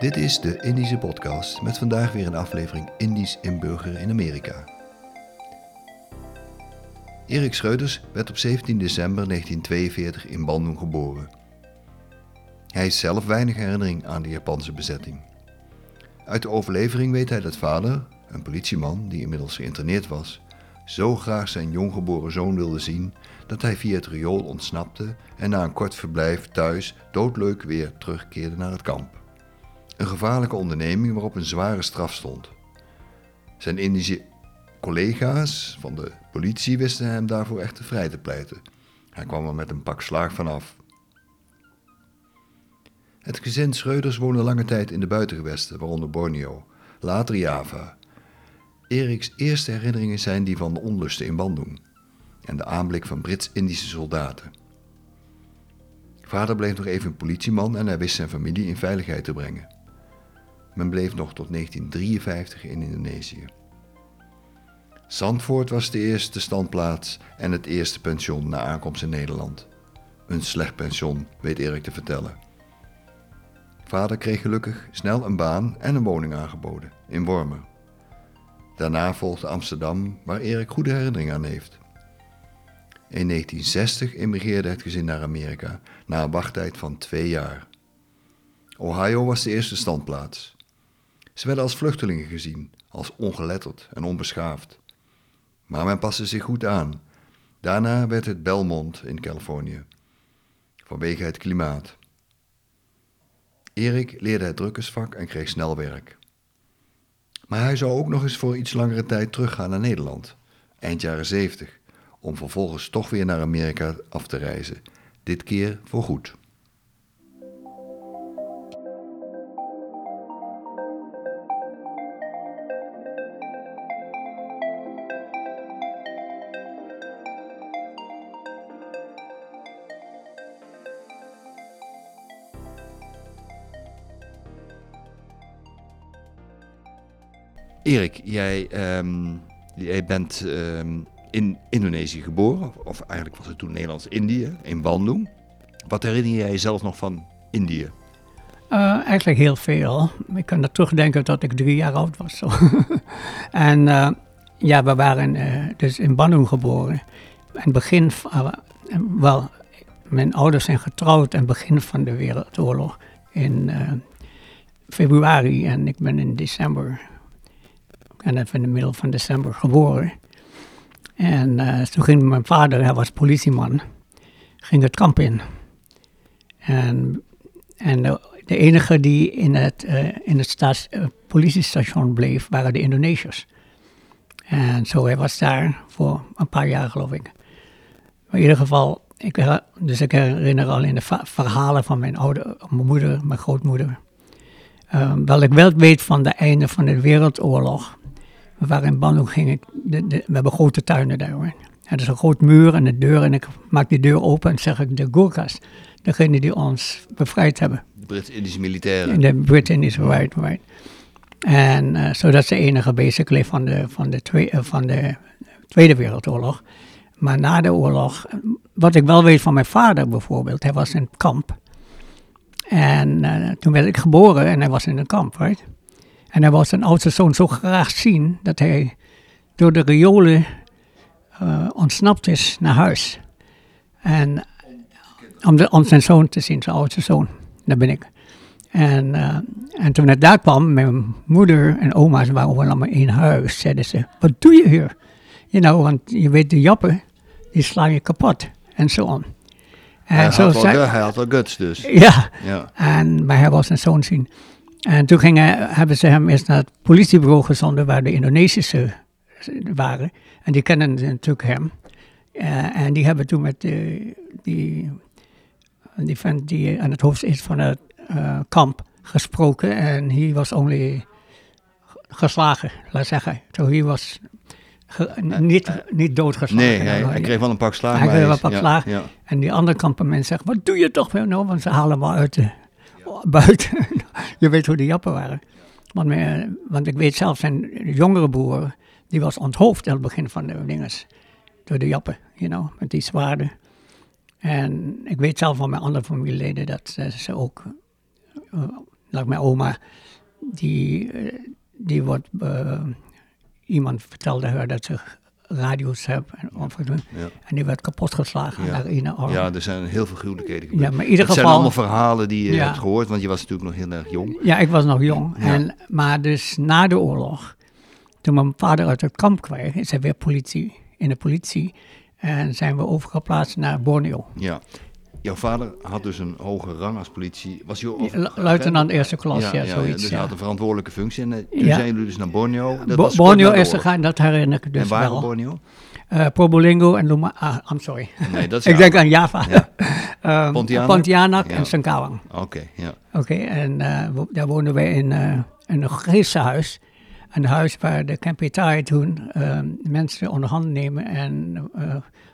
Dit is de Indische Podcast met vandaag weer een aflevering Indisch inburger in Amerika. Erik Schreuders werd op 17 december 1942 in Bandung geboren. Hij heeft zelf weinig herinnering aan de Japanse bezetting. Uit de overlevering weet hij dat vader, een politieman die inmiddels geïnterneerd was, zo graag zijn jonggeboren zoon wilde zien dat hij via het riool ontsnapte en na een kort verblijf thuis doodleuk weer terugkeerde naar het kamp. Een gevaarlijke onderneming waarop een zware straf stond. Zijn Indische collega's van de politie wisten hem daarvoor echter vrij te pleiten. Hij kwam er met een pak slaag vanaf. Het gezin Schreuders woonde lange tijd in de buitengewesten, waaronder Borneo, later Java. Eriks eerste herinneringen zijn die van de onlusten in Bandung en de aanblik van Brits-Indische soldaten. Vader bleef nog even een politieman en hij wist zijn familie in veiligheid te brengen. Men bleef nog tot 1953 in Indonesië. Zandvoort was de eerste standplaats en het eerste pension na aankomst in Nederland. Een slecht pension, weet Erik te vertellen. Vader kreeg gelukkig snel een baan en een woning aangeboden in Wormer. Daarna volgde Amsterdam, waar Erik goede herinneringen aan heeft. In 1960 emigreerde het gezin naar Amerika na een wachttijd van twee jaar. Ohio was de eerste standplaats. Ze werden als vluchtelingen gezien, als ongeletterd en onbeschaafd. Maar men paste zich goed aan. Daarna werd het Belmont in Californië, vanwege het klimaat. Erik leerde het drukkersvak en kreeg snel werk. Maar hij zou ook nog eens voor iets langere tijd teruggaan naar Nederland, eind jaren 70, om vervolgens toch weer naar Amerika af te reizen, dit keer voor goed. Erik, jij, ehm, jij bent ehm, in Indonesië geboren, of eigenlijk was het toen Nederlands-Indië, in Bandung. Wat herinner jij jezelf nog van Indië? Uh, eigenlijk heel veel. Ik kan er terugdenken dat ik drie jaar oud was. En uh, ja, we waren uh, dus in Bandung geboren. Het begin, wel, mijn ouders zijn getrouwd het begin van de Wereldoorlog in februari en ik ben in december en even in de middel van december geboren. En uh, toen ging mijn vader, hij was politieman, ging het kamp in. En, en de, enige die in het, uh, in het staats, uh, politiestation bleef, waren de Indonesiërs. En zo, hij was daar voor een paar jaar, geloof ik. Maar in ieder geval, ik, dus ik herinner al in de verhalen van mijn oude, mijn moeder, mijn grootmoeder. Um, wel ik wel weet van de einde van de Wereldoorlog, we waren in Bandung, ging ik, de, de, we hebben grote tuinen daar hoor. Er is een groot muur en een deur en ik maak die deur open en zeg ik de Gurkhas, degene die ons bevrijd hebben. De Brit-Indische militairen. De Brit-Indische, right, right. En uh, zo dat is de enige basically van de, van, de twee, uh, van de Tweede Wereldoorlog. Maar na de oorlog, wat ik wel weet van mijn vader bijvoorbeeld, hij was in het kamp. En uh, toen werd ik geboren en hij was in een kamp, right? En hij wou zijn oudste zoon zo graag zien dat hij door de riolen uh, ontsnapt is naar huis. En om, de, om, zijn zoon te zien, zijn oudste zoon. Dat ben ik. En, uh, en toen hij daar kwam, mijn moeder en oma's waren allemaal in huis, zeiden ze, wat doe je hier? You know, want je weet, de jappen, die slaan je kapot. En zo on. En hij, zo had zei, wel, hij had wel guts dus. Ja, ja. En, maar hij was zijn zoon zien. En toen gingen, hebben ze hem eerst naar het politiebureau gezonden waar de Indonesische waren. En die kennen natuurlijk hem. Uh, en die hebben toen met uh, die, die vent die aan het hoofd is van het uh, kamp gesproken. En hij was only geslagen, laat zeggen. Zo so hij was niet, niet doodgeslagen. Nee, hij, hij, kreeg wel een pak slaag. Hij kreeg wel een pak ja. Ja. En die andere kampement zegt, wat doe je toch? Nou, want ze halen hem uit de, buiten. Je weet hoe de jappen waren. Want, me, want ik weet zelf, zijn jongere broer, die was onthoofd aan het begin van de dinges. Door de jappen, you know, met die zwaarden. En ik weet zelf van mijn andere familieleden dat ze ook uh, like mijn oma, die, eh, die wordt, eh, iemand vertelde haar dat ze radio's hebben. En, of- Ja. en die werd kapotgeslagen Ja. arm. Ja, er zijn heel veel gruwelijkheden gebeurd. Ja, maar in ieder Het zijn geval- allemaal verhalen die je hebt gehoord, want je was natuurlijk nog heel erg jong. Ja, ik was nog jong. En, maar dus na de oorlog, toen mijn vader uit het kamp kwam, is hij weer politie, in de politie. En zijn we overgeplaatst naar Borneo. Ja. Jouw vader had dus een hoge rang als politie. Was hij Lu- Luitenant eerste klas, ja, ja, zoiets. dus ja. hij had een verantwoordelijke functie. En eh, toen Ja. zijn jullie dus naar Borneo. Dat Bo- was Borneo is gegaan, dat herinner ik dus En waar wel. Borneo? Eh, Probolingo en Luma, ah, I'm sorry. Nee, dat is ik denk aan Java. Ja. Ehm, Pontianak? Pontianak Ja. en Sengkawang. Oké, ja. Oké, en eh, daar woonden wij in, eh, in een geestenhuis. Een huis waar de Kempetai toen eh, mensen onder hand nemen en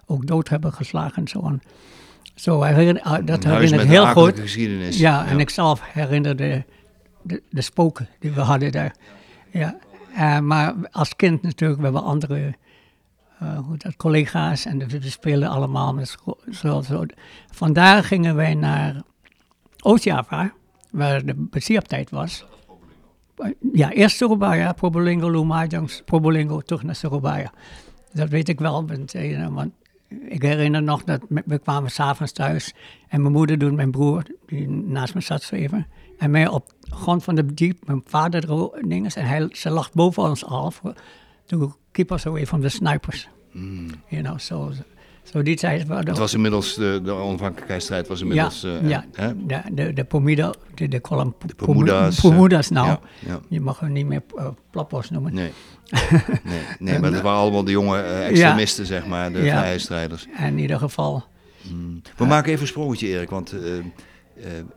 ook dood hebben geslagen en zo aan. Zo, herinner, ah, dat Een herinner ik heel goed. geschiedenis. Ja, en ik zelf herinnerde de, de spoken die we hadden daar. Ja. Eh, maar als kind natuurlijk, we hebben andere eh, hoe dat, collega's en we we speelden allemaal met school. Zo, zo. Vandaar gingen wij naar Oost-Java, waar de beziaptijd was. Eh, Ja, eerst Surabaya, Probolinggo, Lumajang, Probolinggo, terug naar Surabaya. Dat weet ik wel, want, want ik herinner nog dat we kwamen s'avonds thuis en mijn moeder doet mijn broer, die naast me zat zo even, en mij op de grond van de diep, mijn vader dinges, en hij, ze lag boven ons al, voor, to keep us away from the snipers. You know, so, die tijd... Mm. Het was inmiddels, de, de onafhankelijkheidsstrijd was inmiddels... ja, eh, ja hè? de, de, de Pomida, de, de column De eh, nou. Ja, ja. Je mag hem niet meer uh, plappos noemen. Nee. nee, nee, maar dat waren allemaal de jonge extremisten, zeg maar, de Ja. vrijheidsstrijders. In ieder geval, We maken even een sprongetje, Erik, want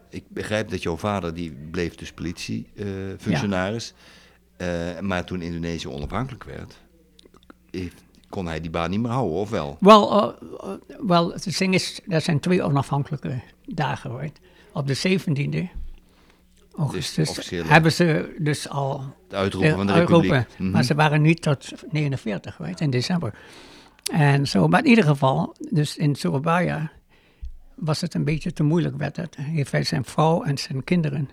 ik begrijp dat jouw vader, die bleef dus politiefunctionaris. Maar toen Indonesië onafhankelijk werd, heeft, kon hij die baan niet meer houden, of wel? wel, uh, uh, wel, het ding is, er zijn twee onafhankelijke dagen geweest. Op de 17e augustus hebben ze dus al Het uitroepen van de uitroepen, Republiek. Mhm. Maar ze waren niet tot 49 weet, in december. En zo, maar in ieder geval, dus in Surabaya was het een beetje te moeilijk. Werd het. Heeft hij zijn vrouw en zijn kinderen,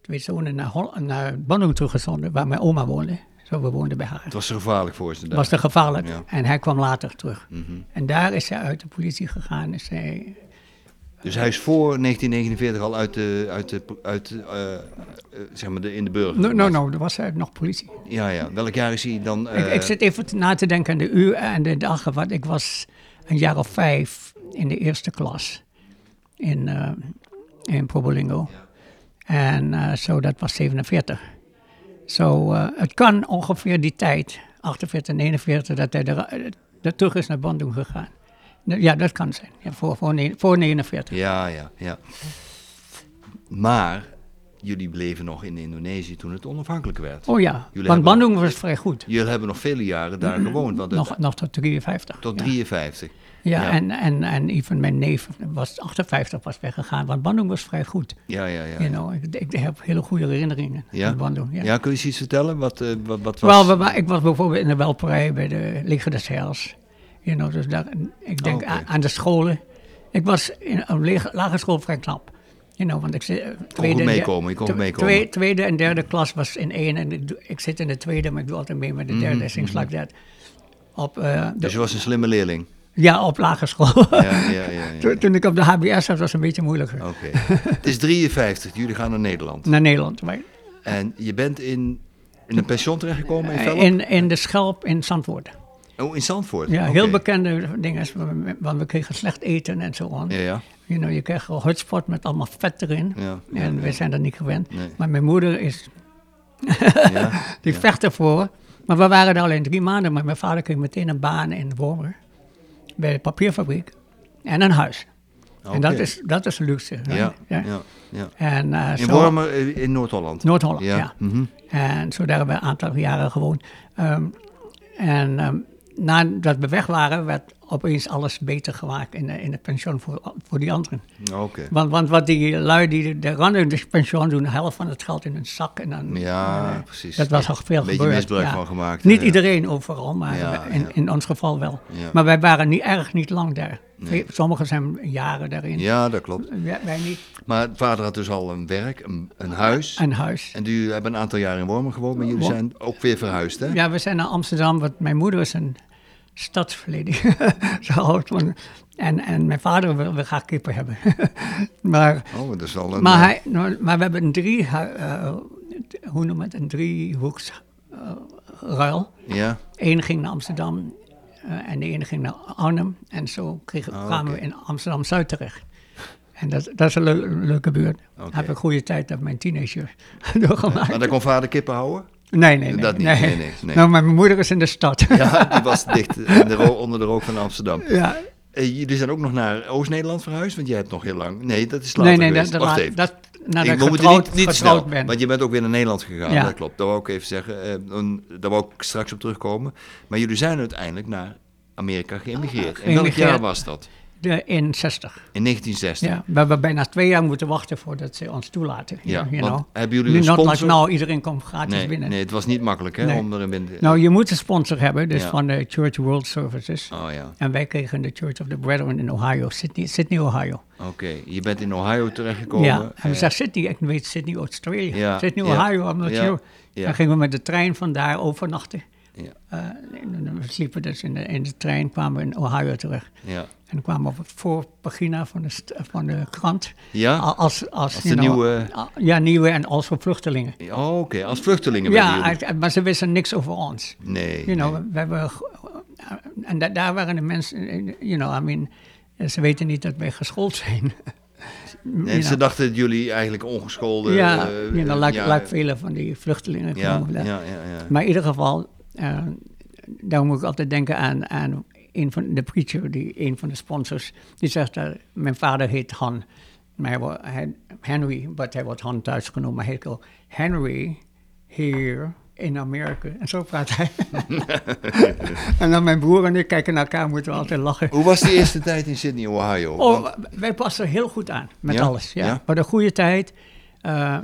twee zonen, naar, Hol- naar Bandung teruggezonden, waar mijn oma woonde. Zo, we woonden bij haar. Het was te gevaarlijk voor ze. Het was te gevaarlijk. Ja. En hij kwam later terug. Mhm. En daar is hij uit de politie gegaan. Is hij, Dus hij is voor 1949 al uit de, uit de, uit de, eh, eh, zeg maar de, in de burger. no, no, no, er was hij nog politie. Ja, ja. Welk jaar is hij dan? ik, eh, ik zit even na te denken aan de uur en de dagen. Want ik was een jaar of vijf in de eerste klas in, eh in Probolingo. En eh, zo, dat was 47. Zo, eh, het kan ongeveer die tijd, 48, 49, dat hij er, eh, er terug is naar Bandung gegaan. Ja, dat kan zijn. Ja, voor, voor, voor 49. Ja, ja, ja. Maar jullie bleven nog in Indonesië toen het onafhankelijk werd. Oh ja, Jullie want Bandung was vrij goed. Jullie hebben nog vele jaren daar gewoond. Want het- Nog, nog tot 53. tot ja. 53. Ja, Ja. en, en, en even mijn neef was 58 was weggegaan, want Bandung was vrij goed. Ja, ja, ja. You know, ik, ik heb hele goede herinneringen Ja? aan Bandung. Ja. Ja, kun je eens iets vertellen? Wat, eh, wat, wat was... Wel, ik was bijvoorbeeld in de Welperij bij de Leger des Heils. You know, dus daar, ik denk Oh, aan, de scholen. Ik was in een lagere school vrij knap. You know, want ik zit, eh, tweede, meekomen, je kon meekomen. twee- tweede en derde klas was in één en ik, ik zit in de tweede, maar ik doe altijd mee met de derde, things like that. Op, eh, de- Dus je was een slimme leerling. Ja, op lagere school. Ja, ja, ja. Toen, toen ik op de HBS zat, was het een beetje moeilijker. Oké. Het is 53. Jullie gaan naar Nederland. Naar Nederland. Maar, En je bent in, in een pension terechtgekomen in Velp? in, in de Schelp in Zandvoort. Oh, in Zandvoort? Ja, heel bekende dingen. Want we kregen slecht eten en zo aan. Ja, ja. You know, je kreeg een hotspot met allemaal vet erin. ja, en ja. we zijn dat niet gewend. Nee. Maar mijn moeder is, Ja, die vecht ervoor. Maar we waren er alleen drie maanden. Maar mijn vader kreeg meteen een baan in Wormer. Bij de papierfabriek. En een huis. En dat is, dat is luxe. Ja, ja, ja. En, eh, In Wormer eh, in Noord-Holland? Noord-Holland, ja. mhm. En zo daar hebben we een aantal jaren gewoond. Ehm, en ehm, nadat we weg waren, werd opeens alles beter gemaakt in, in het pensioen voor, voor die anderen. Oké. Want, want wat die lui die de, de randen in het pensioen doen, de helft van het geld in hun zak. En dan, Ja, precies. Dat was al veel Een beetje gebeurd. misbruik ja. van gemaakt. Niet eh. iedereen overal, maar Ja, in, in ons geval wel. Ja. Maar wij waren niet erg niet lang daar. Sommigen zijn jaren daarin. Ja, dat klopt. Wij, wij niet. Maar vader had dus al een werk, een, een huis. Een huis. En jullie hebben een aantal jaar in Wormen gewoond, maar jullie zijn ook weer verhuisd, hè? Ja, we zijn naar Amsterdam, want mijn moeder is een stadsverleden. Zo houdt van. En, en mijn vader wil, wil graag kippen hebben. maar, Oh, dat is al een... maar, eh, hij, nou, maar we hebben een drie, eh, hoe noem het, een driehoeks eh, ruil. Ja, Eén ging naar Amsterdam en de ene ging naar Arnhem. En zo kregen, Ah, kwamen we in Amsterdam-Zuid terecht. En dat, dat is een leu- leuke buurt. Oké. Heb ik goede tijd met mijn teenager doorgemaakt. maar dan kon vader kippen houden? Nee, nee, nee. Dat niet, nee, nee, nee. Nou, maar mijn moeder is in de stad. Ja, die was dicht in de onder de rook van Amsterdam. ja. Eh, jullie zijn ook nog naar Oost-Nederland verhuisd, want jij hebt nog heel lang... Nee, dat is later Nee, nee, dat, Wacht even. dat, nadat ik ik getrouwd, niet, niet getrouwd snel, ben. want je bent ook weer naar Nederland gegaan. Ja. Dat klopt, dat wou ik even zeggen. En daar wou ik straks op terugkomen. Maar jullie zijn uiteindelijk naar Amerika geëmigreerd. In welk jaar was dat? De, in 60. In 1960. Ja, we hebben bijna twee jaar moeten wachten voordat ze ons toelaten. Ja, you know. hebben jullie een like sponsor? nou, iedereen komt gratis nee, binnen. nee, het was niet makkelijk hè, Nee. om erin binnen... Nou, je moet een sponsor hebben, dus Ja. van de Church World Services. Oh ja, En wij kregen de Church of the Brethren in Ohio, Sydney, Sydney Ohio. oké. Je bent in Ohio terechtgekomen. ja, en we Eh, zeggen Sydney, ik weet Sydney, Australië. Ja, Sydney, ja, Ohio, I'm not ja, sure. ja. Dan gingen we met de trein vandaar overnachten. Ja. Eh, en we sliepen dus in de, in de trein, kwamen we in Ohio terecht. ja. En kwamen op het voorpagina van de, van de krant. Ja? Als, als, Als de know, nieuwe- Ja, nieuwe en als voor vluchtelingen. Oh, oké. Als vluchtelingen Ja, maar ze wisten niks over ons. Nee. You know, nee. we hebben... En da- daar waren de mensen, you know, I mean... Ze weten niet dat wij geschoold zijn. Nee, You ze dachten dat jullie eigenlijk ongeschoolde... ja, eh, you know, like, ja, like vele van die vluchtelingen. ja, ja, ja, ja. Maar in ieder geval, eh daar moet ik altijd denken aan, aan een van de preacher, die, een van de sponsors, die zegt, dat mijn vader heet Han, maar hij, Henry, maar hij wordt Han thuis genoemd, maar hij heet Henry here in Amerika. En zo praat hij. en dan mijn broer en ik kijken naar elkaar, moeten we altijd lachen. Hoe was die eerste tijd in Sydney, Ohio? Oh, Want- wij passen heel goed aan met Ja? alles. Ja. Ja? Maar de goede tijd. eh,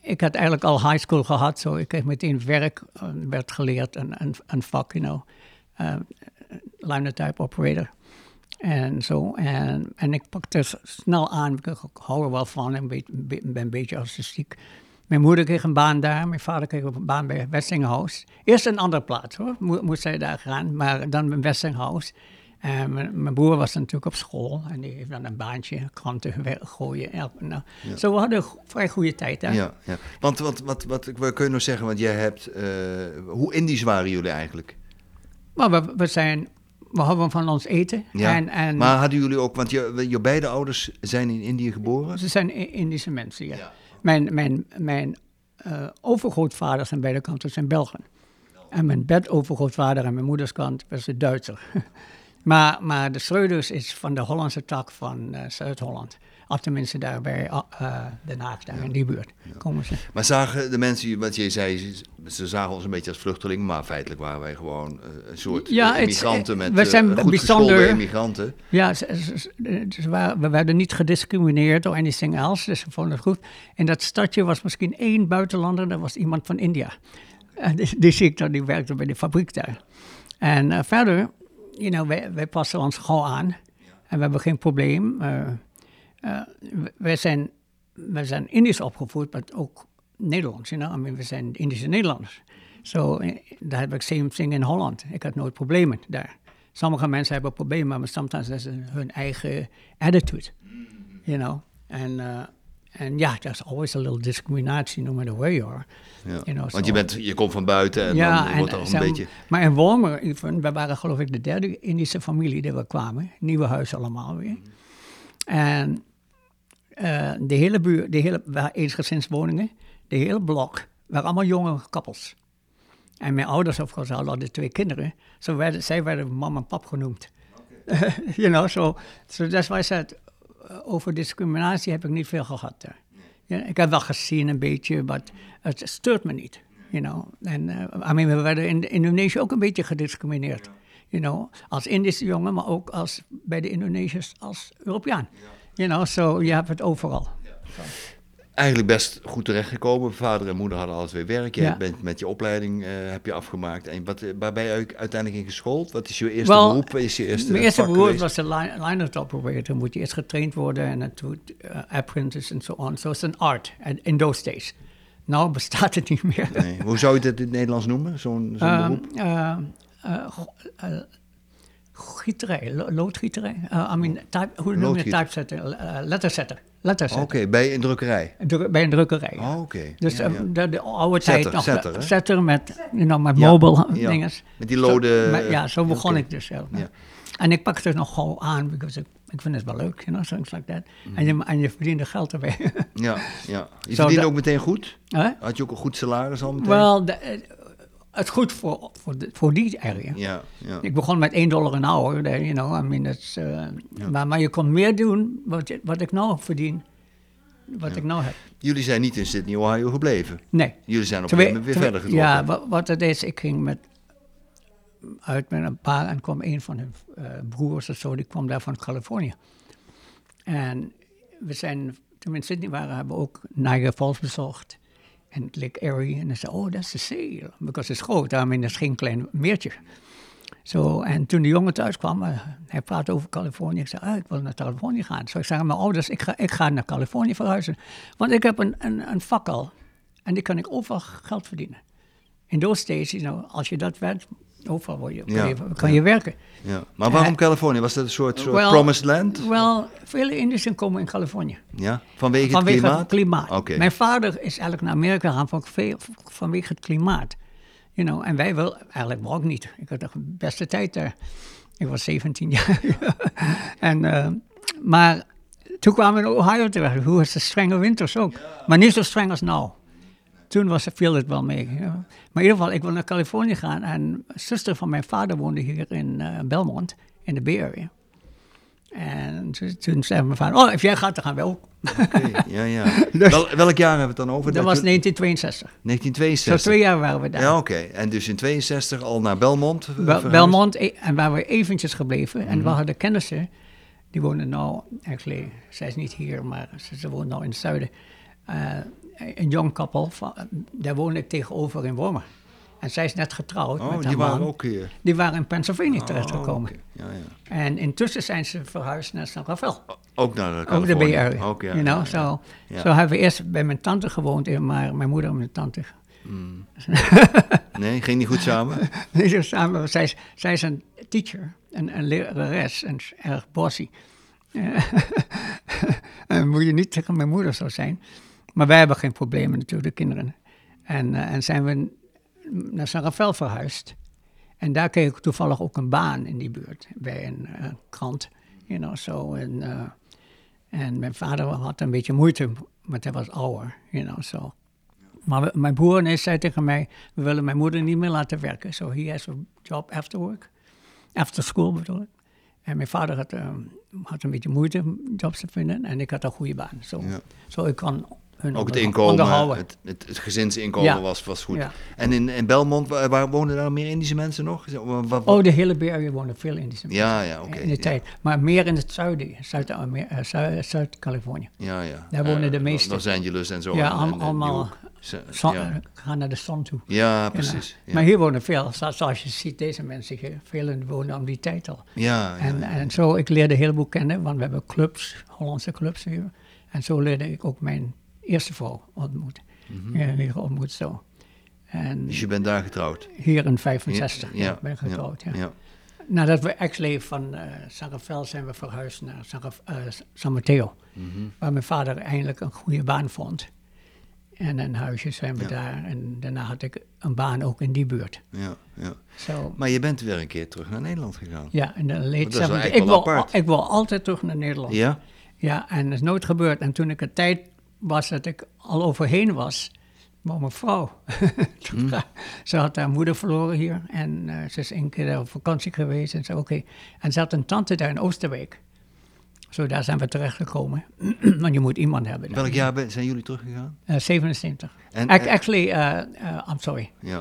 ik had eigenlijk al high school gehad, zo ik kreeg meteen werk, eh, werd geleerd, een, een, een vak, you know, uh, linotype operator. En zo, en, en ik pakte s- snel aan, ik hou er wel van, en ben, ben een beetje artistiek. Mijn moeder kreeg een baan daar, mijn vader kreeg een baan bij Westinghouse. Eerst een andere plaats hoor, Mo- moest zij daar gaan, maar dan bij Westinghouse. En mijn, mijn broer was natuurlijk op school en die heeft dan een baantje, kranten gooien. En, nou, Zo we hadden een vrij goede tijd daar. Ja, ja. Want wat, wat, wat, wat kun je nog zeggen? Want jij hebt... eh, hoe Indisch waren jullie eigenlijk? Maar we, we zijn, we houden van ons eten. Ja. En, en Maar hadden jullie ook... Want je, je beide ouders zijn in Indië geboren? ze zijn Indische mensen, ja. Ja. Mijn, mijn, mijn eh, overgrootvaders aan beide kanten zijn Belgen. En mijn bedovergrootvader aan mijn moeders kant was een Duitser. maar, maar de Schreuders is van de Hollandse tak van eh, Zuid-Holland. Of tenminste daar bij eh, eh, Den Haag, daar in die buurt komen ze. Maar zagen de mensen... Wat je zei, ze- zagen ons een beetje als vluchtelingen... maar feitelijk waren wij gewoon eh, een soort Ja, eh, immigranten... met we eh, zijn goed bijzonder- immigranten. Ja, ze, ze- ze- ze waren- we werden niet gediscrimineerd door anything else, dus ze vonden het goed. In dat stadje was misschien één buitenlander, dat was iemand van India. En die, die zie ik dan, die werkte bij de fabriek daar. En eh, verder, you know, wij, wij passen ons gauw aan en we hebben geen probleem. Eh, eh, w- wij, zijn, wij zijn Indisch opgevoed, maar ook Nederlands. You know? I mean, we zijn Indische Nederlanders. Zo, eh, daar heb ik same thing in Holland. Ik had nooit problemen daar. Sommige mensen hebben problemen, maar soms is het hun eigen attitude. You know? En eh, en ja, there's always a little discrimination no matter where you are. Ja. You know, Want so- je, bent, je komt van buiten en ja, dan wordt er een beetje... Maar in Wormer, even, we waren geloof ik de derde Indische familie die we kwamen. Nieuwe huis allemaal weer. En eh, de hele buurt, de hele, eensgezinswoningen, de hele blok, waren allemaal jonge koppels. En mijn ouders, of course, hadden twee kinderen. Zo werden, zij werden mam en pap genoemd. you know, so, so that's why I uh, over discriminatie heb ik niet veel gehad ik heb wel gezien een beetje, maar het steurt me niet. You know. En uh, I mean, we werden in Indonesië ook een beetje gediscrimineerd. You know, als Indische jongen, maar ook als, bij de Indonesiërs als Europeaan. You know, so je hebt het overal. Eigenlijk best goed terechtgekomen. Vader en moeder hadden alle twee werk. Je Ja. bent met je opleiding eh, heb je afgemaakt. En wat, eh, waar ben je uiteindelijk in geschoold? Wat is je eerste Wel, beroep? Is je eerste Mijn eerste beroep was de line- operator. Moet je eerst getraind worden en het doet uh, apprentice en zo on. So it's an art in those days. Nou bestaat het niet meer. Nee. Hoe zou je het in het Nederlands noemen? Zo'n Ehm, beroep? eh, eh, go- eh, Gieterij, lo- loodgieterij. Eh, I mean, type, hoe noem je. Typesetter, eh, letterzetter. letterzetter. Oké, bij een drukkerij. Dru- bij een drukkerij. Oh, Oké. Dus Ja, eh, ja. De, de oude Zetter, tijd nog. zetter, de- hè? zetter met, you know, met mobile ja. dinges. Met die lode... Zo, maar ja, zo begon ik dus zelf. En ik pakte het nog gewoon aan, because ik, ik vind het wel leuk, you know, things like that. En, je, en je verdiende geld erbij. Ja, ja. Je verdiende dat- ook meteen goed? Hè? Had je ook een goed salaris al meteen? Wel, het goed voor, voor, de- voor die area. Ja, ja. Ik begon met 1 dollar een hour, you know, I mean, that's, eh, maar, maar je kon meer doen wat, wat ik nou verdien, wat ik nou heb. Jullie zijn niet in Sydney, Ohio gebleven. Nee. Jullie zijn op een gegeven moment weer verder getrokken. Ja, wa- wat het is, ik ging met, uit met een paar en kwam een van hun eh, broers of zo, die kwam daar van Californië. En we zijn, toen we in Sydney waren, hebben we ook Niagara Falls bezocht. En Lake Erie. En hij zei, oh, dat is de zee. Because het is groot, dat is geen klein meertje. Zo, en toen de jongen thuis kwam, eh, hij praatte over Californië. Ik zei, ah, ik wil naar Californië gaan. Zo ik zei aan mijn ouders, ik ga, ik ga naar Californië verhuizen. Want ik heb een, een, een vak al. En die kan ik overal geld verdienen. In those days, als je dat werd, overal word je, kan, Ja, je, kan je werken. Ja. Maar waarom Eh, Californië? Was dat een soort, soort promised land? Wel, vele Indischen komen in Californië. Ja? Vanwege, Vanwege het klimaat? het klimaat. Mijn vader is eigenlijk naar Amerika gegaan van, vanwege het klimaat. You know, en wij wel, eigenlijk ik niet. Ik had de beste tijd daar. Ik was 17 jaar. en, eh, maar toen kwamen we in Ohio terecht. Hoe was de strenge winters ook. Maar niet zo streng als nou. Toen was, viel het wel mee. Maar in ieder geval, ik wil naar Californië gaan. En een zuster van mijn vader woonde hier in eh, Belmont, in de Bay Area. En toen, zei mijn vader, oh, als jij gaat, dan gaan wij ook. Ja, ja. Wel, welk jaar hebben we het dan over? Dat was je- 1962. Zo 1962. twee jaar waren we daar. Ja, oké. En dus in 62 al naar Belmont eh, Wel- verhuisd? Belmont, e- en waar we eventjes gebleven. En Mhm. we hadden kennissen, die wonen nou, actually, zij is niet hier, maar ze, ze woont nou in het zuiden. Eh, een jong koppel, van, daar woonde ik tegenover in Wormer. En zij is net getrouwd Oh, met die haar waren man. ook hier. Die waren in Pennsylvania terechtgekomen. Oh, oké. ja, ja. En intussen zijn ze verhuisd naar San Rafael. Ook naar eh, Ook de Californië. Bay Area. Ook, ja, you know? Zo hebben we eerst bij mijn tante gewoond, eh, maar mijn moeder en mijn tante Nee, ging niet goed samen? Nee, zo samen. Zij, is- zij is een teacher, een, een lerares, en is erg bossy. Eh, en moet je niet tegen mijn moeder zo zijn. Maar wij hebben geen problemen natuurlijk, de kinderen. En, eh, en zijn we naar San Rafael verhuisd. En daar kreeg ik toevallig ook een baan in die buurt, bij een eh, krant. You know, zo. En, eh, en mijn vader had een beetje moeite, want hij was ouder, you know, zo. Maar we- mijn broer en zei tegen mij, we willen mijn moeder niet meer laten werken. So he has a job after work. After school bedoel ik. En mijn vader had, had een beetje moeite om jobs te vinden. En ik had een goede baan. Zo Ja. zo ik kan hun Ook het inkomen, het, het, het gezinsinkomen Ja. was, was goed. Ja. En in, in Belmont, waar, waar woonden daar meer Indische mensen nog? Wat, wat- Oh, de hele Area wonen veel Indische mensen ja, ja, oké. in de ja. tijd. Maar meer in het zuiden, Zuid- eh, Zuid- Zuid-Californië. Ja, ja. Daar wonen Eh, de meeste. Los Angeles en zo. Ja, en- allemaal- en- eh, gaan naar de zon toe. ja, precies. Ja. Maar hier wonen veel, zo- zoals je ziet, deze mensen hier, velen wonen om die tijd al. ja, ja, En, en zo, ik leerde een heleboel kennen, want we hebben clubs, Hollandse clubs hier. En zo leerde ik ook mijn eerste vrouw ontmoeten. Ja, hier ontmoet zo. En Dus je bent daar getrouwd? hier in 65 Ja, ja, ben getrouwd, ja. ja. Nadat we actually van eh San Rafael zijn we verhuisd naar San, eh, San Mateo. Mhm. Waar mijn vader eindelijk een goede baan vond. En een huisje zijn we Ja. daar. En daarna had ik een baan ook in die buurt. ja, ja. Maar je bent weer een keer terug naar Nederland gegaan. ja, in de late dat is wel 70 echt ik, wil, ik wil altijd terug naar Nederland. Ja? Ja, en dat is nooit gebeurd. En toen ik een tijd was dat ik al overheen was, wou mijn vrouw. Hmm. Ze had haar moeder verloren hier en eh, ze is een keer op vakantie geweest en zei oké. En ze had een tante daar in Oosterbeek. Zo, daar zijn we terechtgekomen. Want je moet iemand hebben. Welk jaar ben- zijn jullie teruggegaan? Eh, 77. En, Ac- eh, Actually, eh, I'm sorry. Ja.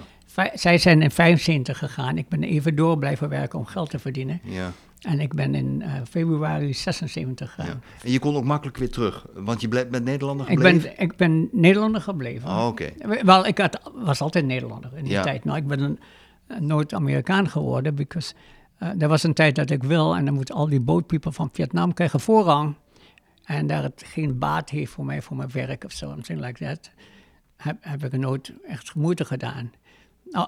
zij zijn in 75 gegaan. Ik ben even door blijven werken om geld te verdienen. Ja, En ik ben in eh, februari 76 gegaan. ja. En je kon ook makkelijk weer terug, want je met Nederlander Ik gebleven? ben, ik ben Nederlander gebleven. Oh, oké. Wel, ik had, was altijd Nederlander in die Ja. tijd. Nou, ik ben een, een nooit Amerikaan geworden, because eh, er was een tijd dat ik wil en dan moeten al die boatpeople van Vietnam krijgen voorrang. En daar het geen baat heeft voor mij, voor mijn werk of zo, something like that, heb, heb ik nooit echt moeite gedaan. Nou,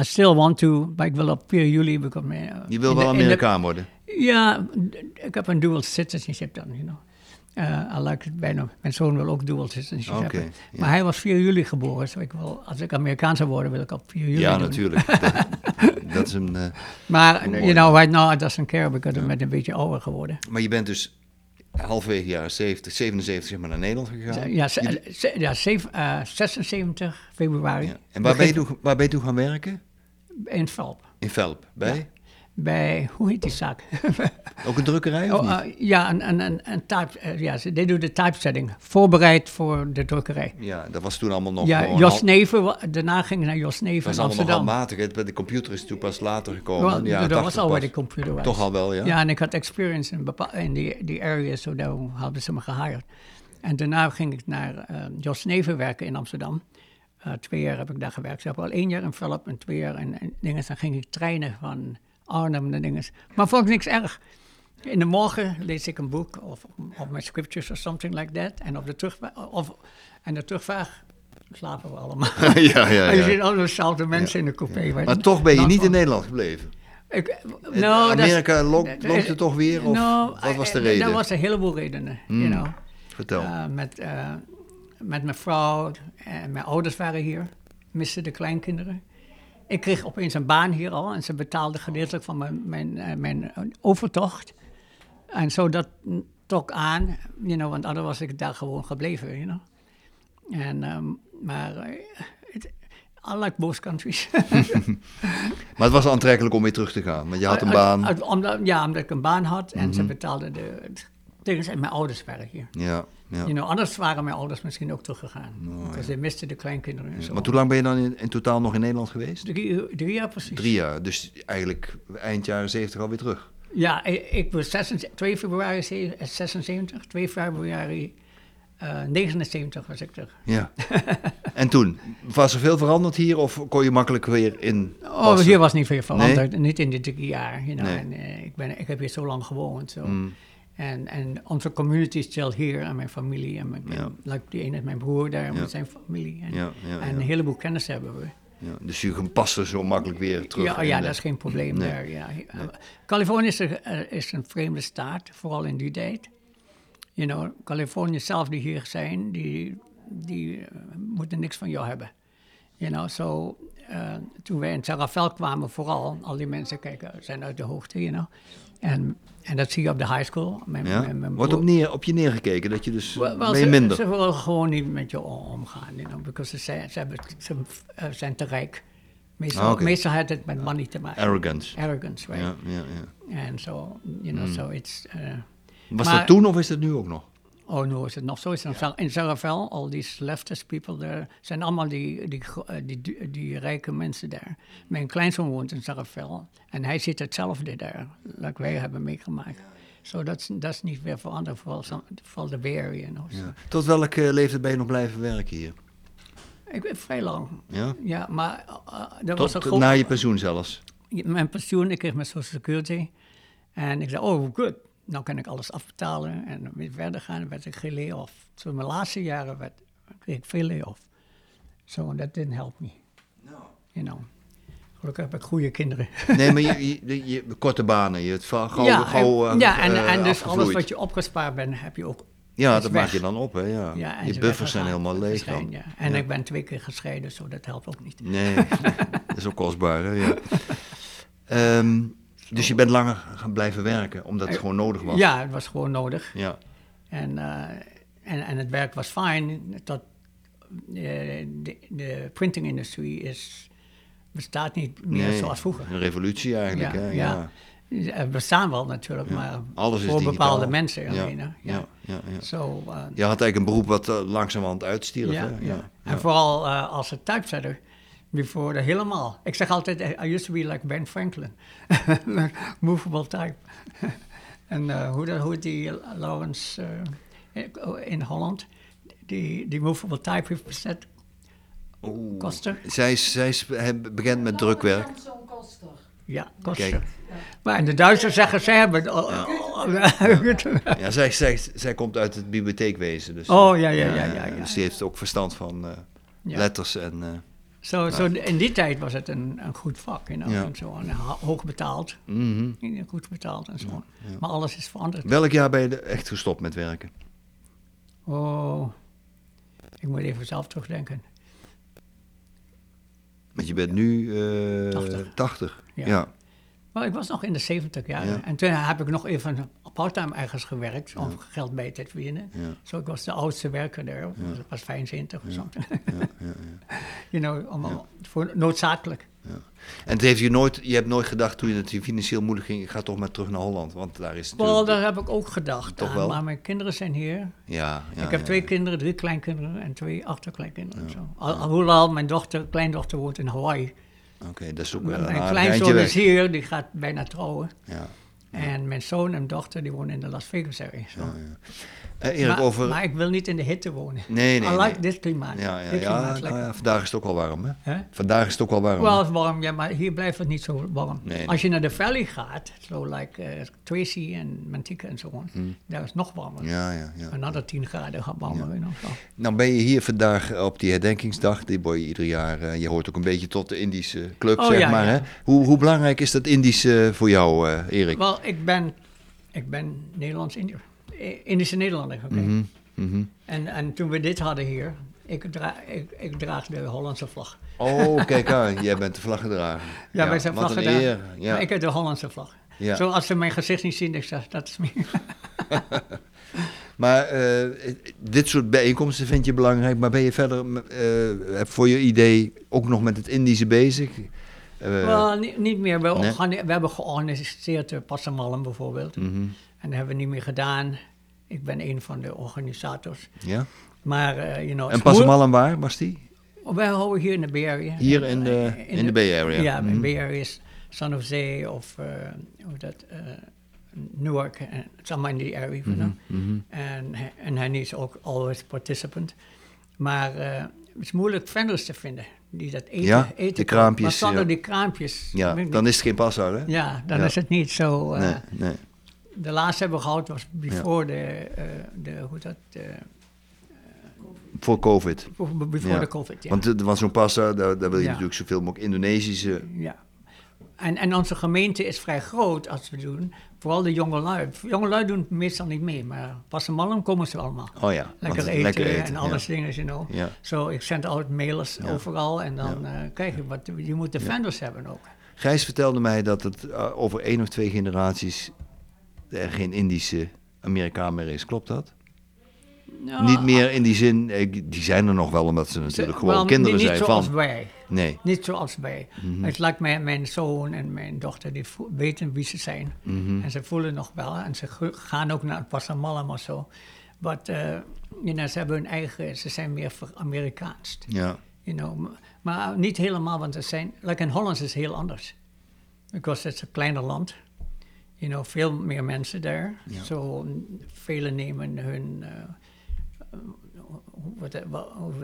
I still want to, maar ik wil op 4 juli... become, eh, Je wil wel Amerikaan worden? ja, ik heb een dual citizenship dan, you know. Eh, I like it bijna. Mijn zoon wil ook dual citizenship hebben. Maar hij was 4 juli geboren, dus ik wil, als ik Amerikaan zou worden, wil ik op 4 juli Ja, doen. natuurlijk. dat, dat is een... eh, Maar, you know, right now I doesn't care, because ik ben een beetje ouder geworden. maar je bent dus halverwege jaren 70, 77 zeg maar, naar Nederland gegaan. Ja, ja zeven- eh, 76 februari. ja. En waar ben, je toe, waar ben je toe gaan werken? In Velp. In Velp. Bij? Bij, hoe heet die zaak? Ook een drukkerij of Oh, niet? eh, ja, een, een, een, een type, eh, ja, ze they doen de typesetting. Voorbereid voor de drukkerij. ja, dat was toen allemaal nog Ja, Jos Neven, daarna ging ik naar Jos Dat Neven was in allemaal nog handmatig. De computer is toen pas later gekomen. Ja, dat 80 was al waar de computer was. Toch al wel, ja? Ja, en ik had experience in, in die, die area, zo daar hadden ze me gehired. En daarna ging ik naar eh, Jos Neven werken in Amsterdam. Twee jaar heb ik daar gewerkt. Ik heb al één jaar in Philip en twee jaar in, in dingen. Dan ging ik treinen van Arnhem naar dingen. Maar vond ik niks erg. In de morgen lees ik een boek of, of mijn scriptures of something like that. En op de terugweg, of, en de slapen we allemaal. ja, ja, En je ja. ziet allemaal dezelfde mensen in de coupé. Maar toch ben je Nou, niet in Nederland gebleven. ik, nou, dat is- Amerika lokte is- toch weer? Of nou, wat was de eh, reden? Dat was een heleboel redenen, you Hmm. know. Vertel. Eh, met, eh, met mijn vrouw en mijn ouders waren hier, misten de kleinkinderen. Ik kreeg opeens een baan hier al en ze betaalden gedeeltelijk van mijn, mijn, eh, mijn eh, overtocht. En zo dat trok aan, you know, want anders was ik daar gewoon gebleven, you know. En, ehm, maar eh, it- I like both countries. maar het was aantrekkelijk om weer terug te gaan. Want je had een baan. uit- omdat, ja, omdat ik een baan had en Mhm. ze betaalden de... Tegen en mijn ouders waren hier. Ja, ja. You know, anders waren mijn ouders misschien ook teruggegaan. Nou, Want ze misten de kleinkinderen en zo. Maar hoe lang ben je dan in, in totaal nog in Nederland geweest? Drie, drie jaar precies. Drie jaar. Dus eigenlijk eind jaren 70 alweer terug. Ja, ik, ik was 76 2 februari ze- 76, 2 februari eh 79 was ik terug. Ja. en toen? Was er veel veranderd hier of kon je makkelijk weer in Oh, hier was niet veel veranderd. Niet in de drie jaar. You know. Nee. en, eh, ik, ben, ik heb hier zo lang gewoond. Mm. En, en onze community is still here. En mijn familie. En mijn, Ja. like die ene is mijn broer daar Ja. met zijn familie. En, Ja, ja, en ja. een heleboel kennis hebben we. Ja, dus je past er zo makkelijk weer terug. Ja, in ja de- dat is geen probleem Nee. daar. Ja. Californië is, er- er is een vreemde staat, vooral in die tijd. You know, Californië zelf die hier zijn, die, die eh, moeten niks van jou hebben. You know, so, eh, toen wij in Terravel kwamen, vooral, al die mensen kijken, zijn uit de hoogte, you know. En, en dat zie je op de high school. Mijn, Ja? mijn- mijn Wordt op, neer, op je neergekeken dat je dus wel, wel, ben je ze, minder. Ze willen gewoon niet met je om- omgaan, you know, because ze zijn, ze, hebben, ze eh, zijn te rijk. Meestal, Ah, oké. meestal heeft het met money te maken. Arrogance. Arrogance, right? Ja, ja, ja. And so, you know, so it's... Uh, Was Maar- dat toen of is dat nu ook nog? Oh no, is het nog zo? Is het In Zaravel, all these leftist people there, zijn allemaal die, die, eh, die, die, die rijke mensen daar. Mijn kleinzoon woont in Zaravel en hij ziet hetzelfde daar, like wij hebben meegemaakt. So dat is- dat niet weer veranderd, vooral, vooral de Area. You know. Ja. Tot welke leeftijd ben je nog blijven werken hier? Ik ben vrij lang. Ja? Ja, maar uh, er was een groot... na je pensioen zelfs? mijn pensioen, ik kreeg mijn social security. En ik zei, oh, goed, nou kan ik alles afbetalen en weer verder gaan. Werd ik geen. Zo in mijn laatste jaren werd, kreeg ik veel lay-off. So, and that didn't help me. You know. Gelukkig heb ik goede kinderen. Nee, maar je, je, korte banen, je het va- gauw, ja, gauw en, eh, ja, en, eh, en dus alles wat je opgespaard bent, heb je ook Ja, dat weg. maak je dan op, hè? Ja. ja, en je buffers zijn helemaal leeg gescheiden, dan. Ja. En Ja. ik ben twee keer gescheiden, zo dat helpt ook niet. Nee, dat is ook kostbaar, hè? Ja. Ehm, dus je bent langer gaan blijven werken, omdat het gewoon nodig was? Ja, het was gewoon nodig. Ja, En, eh, en, en het werk was fijn. Tot, eh, de, de printing industrie is, bestaat niet meer Nee, zoals vroeger. een revolutie eigenlijk, Ja, hè? ja. Er bestaan wel natuurlijk, Ja. maar Alles voor bepaalde mensen Ja, alleen. ja, Ja. ja, ja. Eh, Je had eigenlijk een beroep wat langzamerhand uitstierf, ja, hè? ja. En vooral eh, als een typesetter, Before the, helemaal. Ik zeg altijd, I used to be like Ben Franklin. Movable type. en uh, hoe, dat, hoe die Lawrence uh, in Holland, die, die movable type heeft bezet. Koster. Zij is, zij is bekend met drukwerk. Ja, Koster. Kijk. Maar en de Duitsers zeggen, zij hebben... Ja, ja zij, zij, zij komt uit het bibliotheekwezen. Dus, oh, ja, ja, ja. ja, ja, dus die heeft ook verstand van uh, ja. letters en... Zo, zo in die tijd was het een, een goed vak, you know, ja. en zo, en hoog betaald, mm -hmm. goed betaald en zo. Maar alles is veranderd. Welk jaar ben je echt gestopt met werken? Oh, ik moet even zelf terugdenken. Want je bent nu uh, 80. 80. ja. Maar ik was nog in de 70 jaar. En toen heb ik nog even part-time ergens gewerkt om geld bij te verdienen. Zo, ik was de oudste werker daar. Ik was 75 of zo. you know, om, voor, noodzakelijk. En het heeft je, nooit, je hebt nooit gedacht toen je het financieel moeilijk ging, ik ga toch maar terug naar Holland, want daar is het Wel, daar heb ik ook gedacht. Toch wel? Maar mijn kinderen zijn hier. Ja, ik heb twee kinderen, drie kleinkinderen en twee achterkleinkinderen. Zo. Al, hoewel mijn dochter, kleindochter woont in Hawaii. Oké, dat is ook wel Mijn kleinzoon is hier, die gaat bijna trouwen. Ja. En mijn zoon en dochter die wonen in de Las Vegas area. Ja, ja. Erik, maar, over... maar ik wil niet in de hitte wonen. Nee, nee. I like nee. dit klimaat. Ja, ja, dit ja, nou ja, vandaag is het ook al warm, hè? Huh? Vandaag is het ook al warm. Wel warm, ja, maar hier blijft het niet zo warm. Nee, Als je naar de valley gaat, zo like uh, Tracy en Mantika en zo, hmm. daar is het nog warmer. Ja, ja, ja. Another 10 graden gaat warmer. Ja. Of nou ben je hier vandaag op die herdenkingsdag, die boy ieder jaar, uh, je hoort ook een beetje tot de Indische club, oh, zeg ja, maar. Hè? Hoe, hoe belangrijk is dat Indische voor jou, uh, Erik? Wel, ik ben, ik ben Nederlands-Indiër. Indische Nederlander. Mm -hmm. Mm -hmm. en, en toen we dit hadden hier, ik, dra ik, ik draag de Hollandse vlag. Oh, kijk aan, jij bent de vlaggedrager. Ja, ja wij zijn vlaggedrager. Ja. ik heb de Hollandse vlag. Ja. Zo als ze mijn gezicht niet zien, ik zeg, dat is me. maar uh, dit soort bijeenkomsten vind je belangrijk, maar ben je verder uh, voor je idee ook nog met het Indische bezig? Uh, well, niet, niet, meer. We, nee? we hebben georganiseerd Passamallen bijvoorbeeld. Mm -hmm. En dat hebben we niet meer gedaan. Ik ben een van de organisators. Ja. Maar, uh, you know, en Passamallen waar was die? Wij houden hier in de Bay Area. Hier in de, in, in de, Bay Area? Ja, in mm -hmm. Bay Area is San Jose of uh, hoe dat, uh, Newark. Het is allemaal in die area. Mm -hmm. mm -hmm. En, en hij is ook always participant. Maar het is moeilijk vendors te vinden die dat eten. Ja, eten de kraampjes. Maar zonder ja. die kraampjes. Ja, dan is het geen passa, hè? Ja, dan ja. is het niet zo. nee, nee. De laatste hebben we gehad was before de, de, hoe dat... voor COVID. Before de COVID, ja. Want er was zo'n passa, daar, daar wil je natuurlijk zoveel mogelijk Indonesische... Ja. En, en onze gemeente is vrij groot als we doen. Vooral de jongelui. Jongelui doen meestal niet mee, maar pas een mannen komen ze allemaal. Oh ja. Lekker eten, lekker eten en alles ja. dingen, you know. Ja. Zo, ik zend altijd mailers ja. overal en dan uh, krijg je wat. Je moet de vendors hebben ook. Gijs vertelde mij dat het uh, over één of twee generaties er geen Indische Amerikaan meer is. Klopt dat? Nou, niet meer in die zin, die zijn er nog wel, omdat ze natuurlijk gewoon well, kinderen niet zijn niet van. zoals wij. Nee. Niet zoals wij. Mm -hmm. Het lijkt mij, mijn zoon en mijn dochter, die weten wie ze zijn. Mm -hmm. En ze voelen nog wel. En ze gaan ook naar Passamallam of zo. Maar uh, you know, ze hebben hun eigen, ze zijn meer Amerikaans. Ja. You know, maar niet helemaal, want ze zijn, like in Holland is het heel anders. Because het is een kleiner land. You know, veel meer mensen daar. Ja. Zo, velen nemen hun... Uh, hoe dat,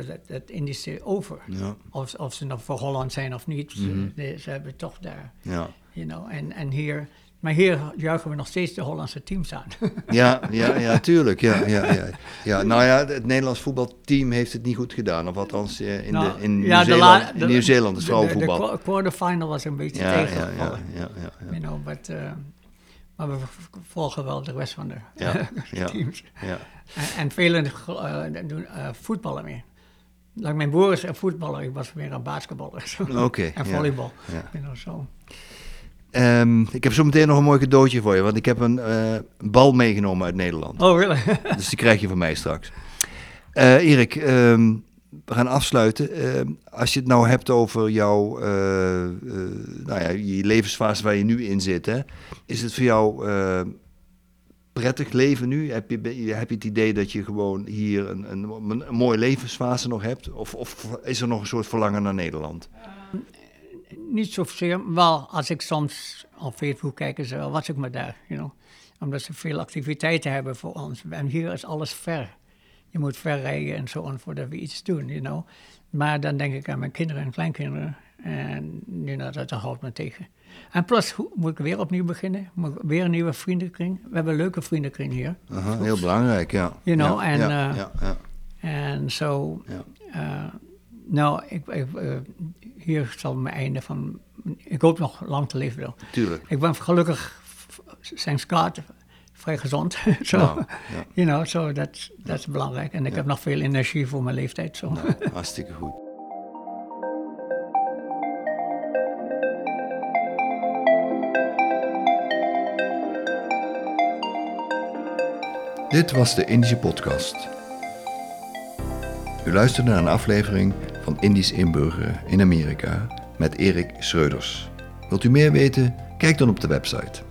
dat, dat Indische over. Ja. Of, of ze nog voor Holland zijn of niet. Mhm. Ze, ze hebben toch daar. Ja. You know, en, en hier, maar hier juichen we nog steeds de Hollandse teams aan. Ja, ja, ja tuurlijk. Ja, ja, ja. Ja, nou ja, het Nederlands voetbalteam heeft het niet goed gedaan. Of althans eh, in, Nou, de, in Nieuw-Zeeland, het De, de, de vrouwenvoetbal. qua- quarterfinal was een beetje Ja, ja, ja, ja, ja, ja. You know, but, uh, maar we volgen wel de rest van de Ja, ja. teams. ja. En, en velen uh, doen uh, voetballen meer. Like mijn broer is een voetballer, ik was meer een basketballer. Oké, en volleybal. ja. Zo. Ehm, ik heb zo meteen nog een mooi cadeautje voor je, want ik heb een eh, bal meegenomen uit Nederland. Oh, really? Dus die krijg je van mij straks. Eh, Erik, ehm, we gaan afsluiten. Ehm, als je het nou hebt over jouw eh, eh, nou ja, je levensfase waar je nu in zit, hè, is het voor jou eh, prettig leven nu? Heb je, heb je het idee dat je gewoon hier een, een, mooie levensfase nog hebt? Of, of is er nog een soort verlangen naar Nederland? Uh, Niet zozeer, wel als ik soms op Facebook kijk, en zo, was ik maar daar, you know. Omdat ze veel activiteiten hebben voor ons. En hier is alles ver. Je moet ver rijden en zo voordat we iets doen, you know. Maar dan denk ik aan mijn kinderen en kleinkinderen. En you know, dat, houdt me tegen. En plus moet ik weer opnieuw beginnen. Moet ik weer een nieuwe vriendenkring. We hebben een leuke vriendenkring hier. Aha, heel belangrijk, ja. You know, ja, en, ja, eh, ja, ja, En zo, ja. eh, nou, ik, ik, eh, hier zal mijn einde van. Ik hoop nog lang te leven. Wel. Tuurlijk. Ik ben gelukkig, sinds God, vrij gezond. Zo, Nou, ja. you know, so dat dat is belangrijk. En ik heb nog veel energie voor mijn leeftijd. Zo. Nou, hartstikke goed. Dit was de Indische Podcast. U luisterde naar een aflevering van Indisch inburgeren in Amerika met Erik Schreuders. Wilt u meer weten? Kijk dan op de website.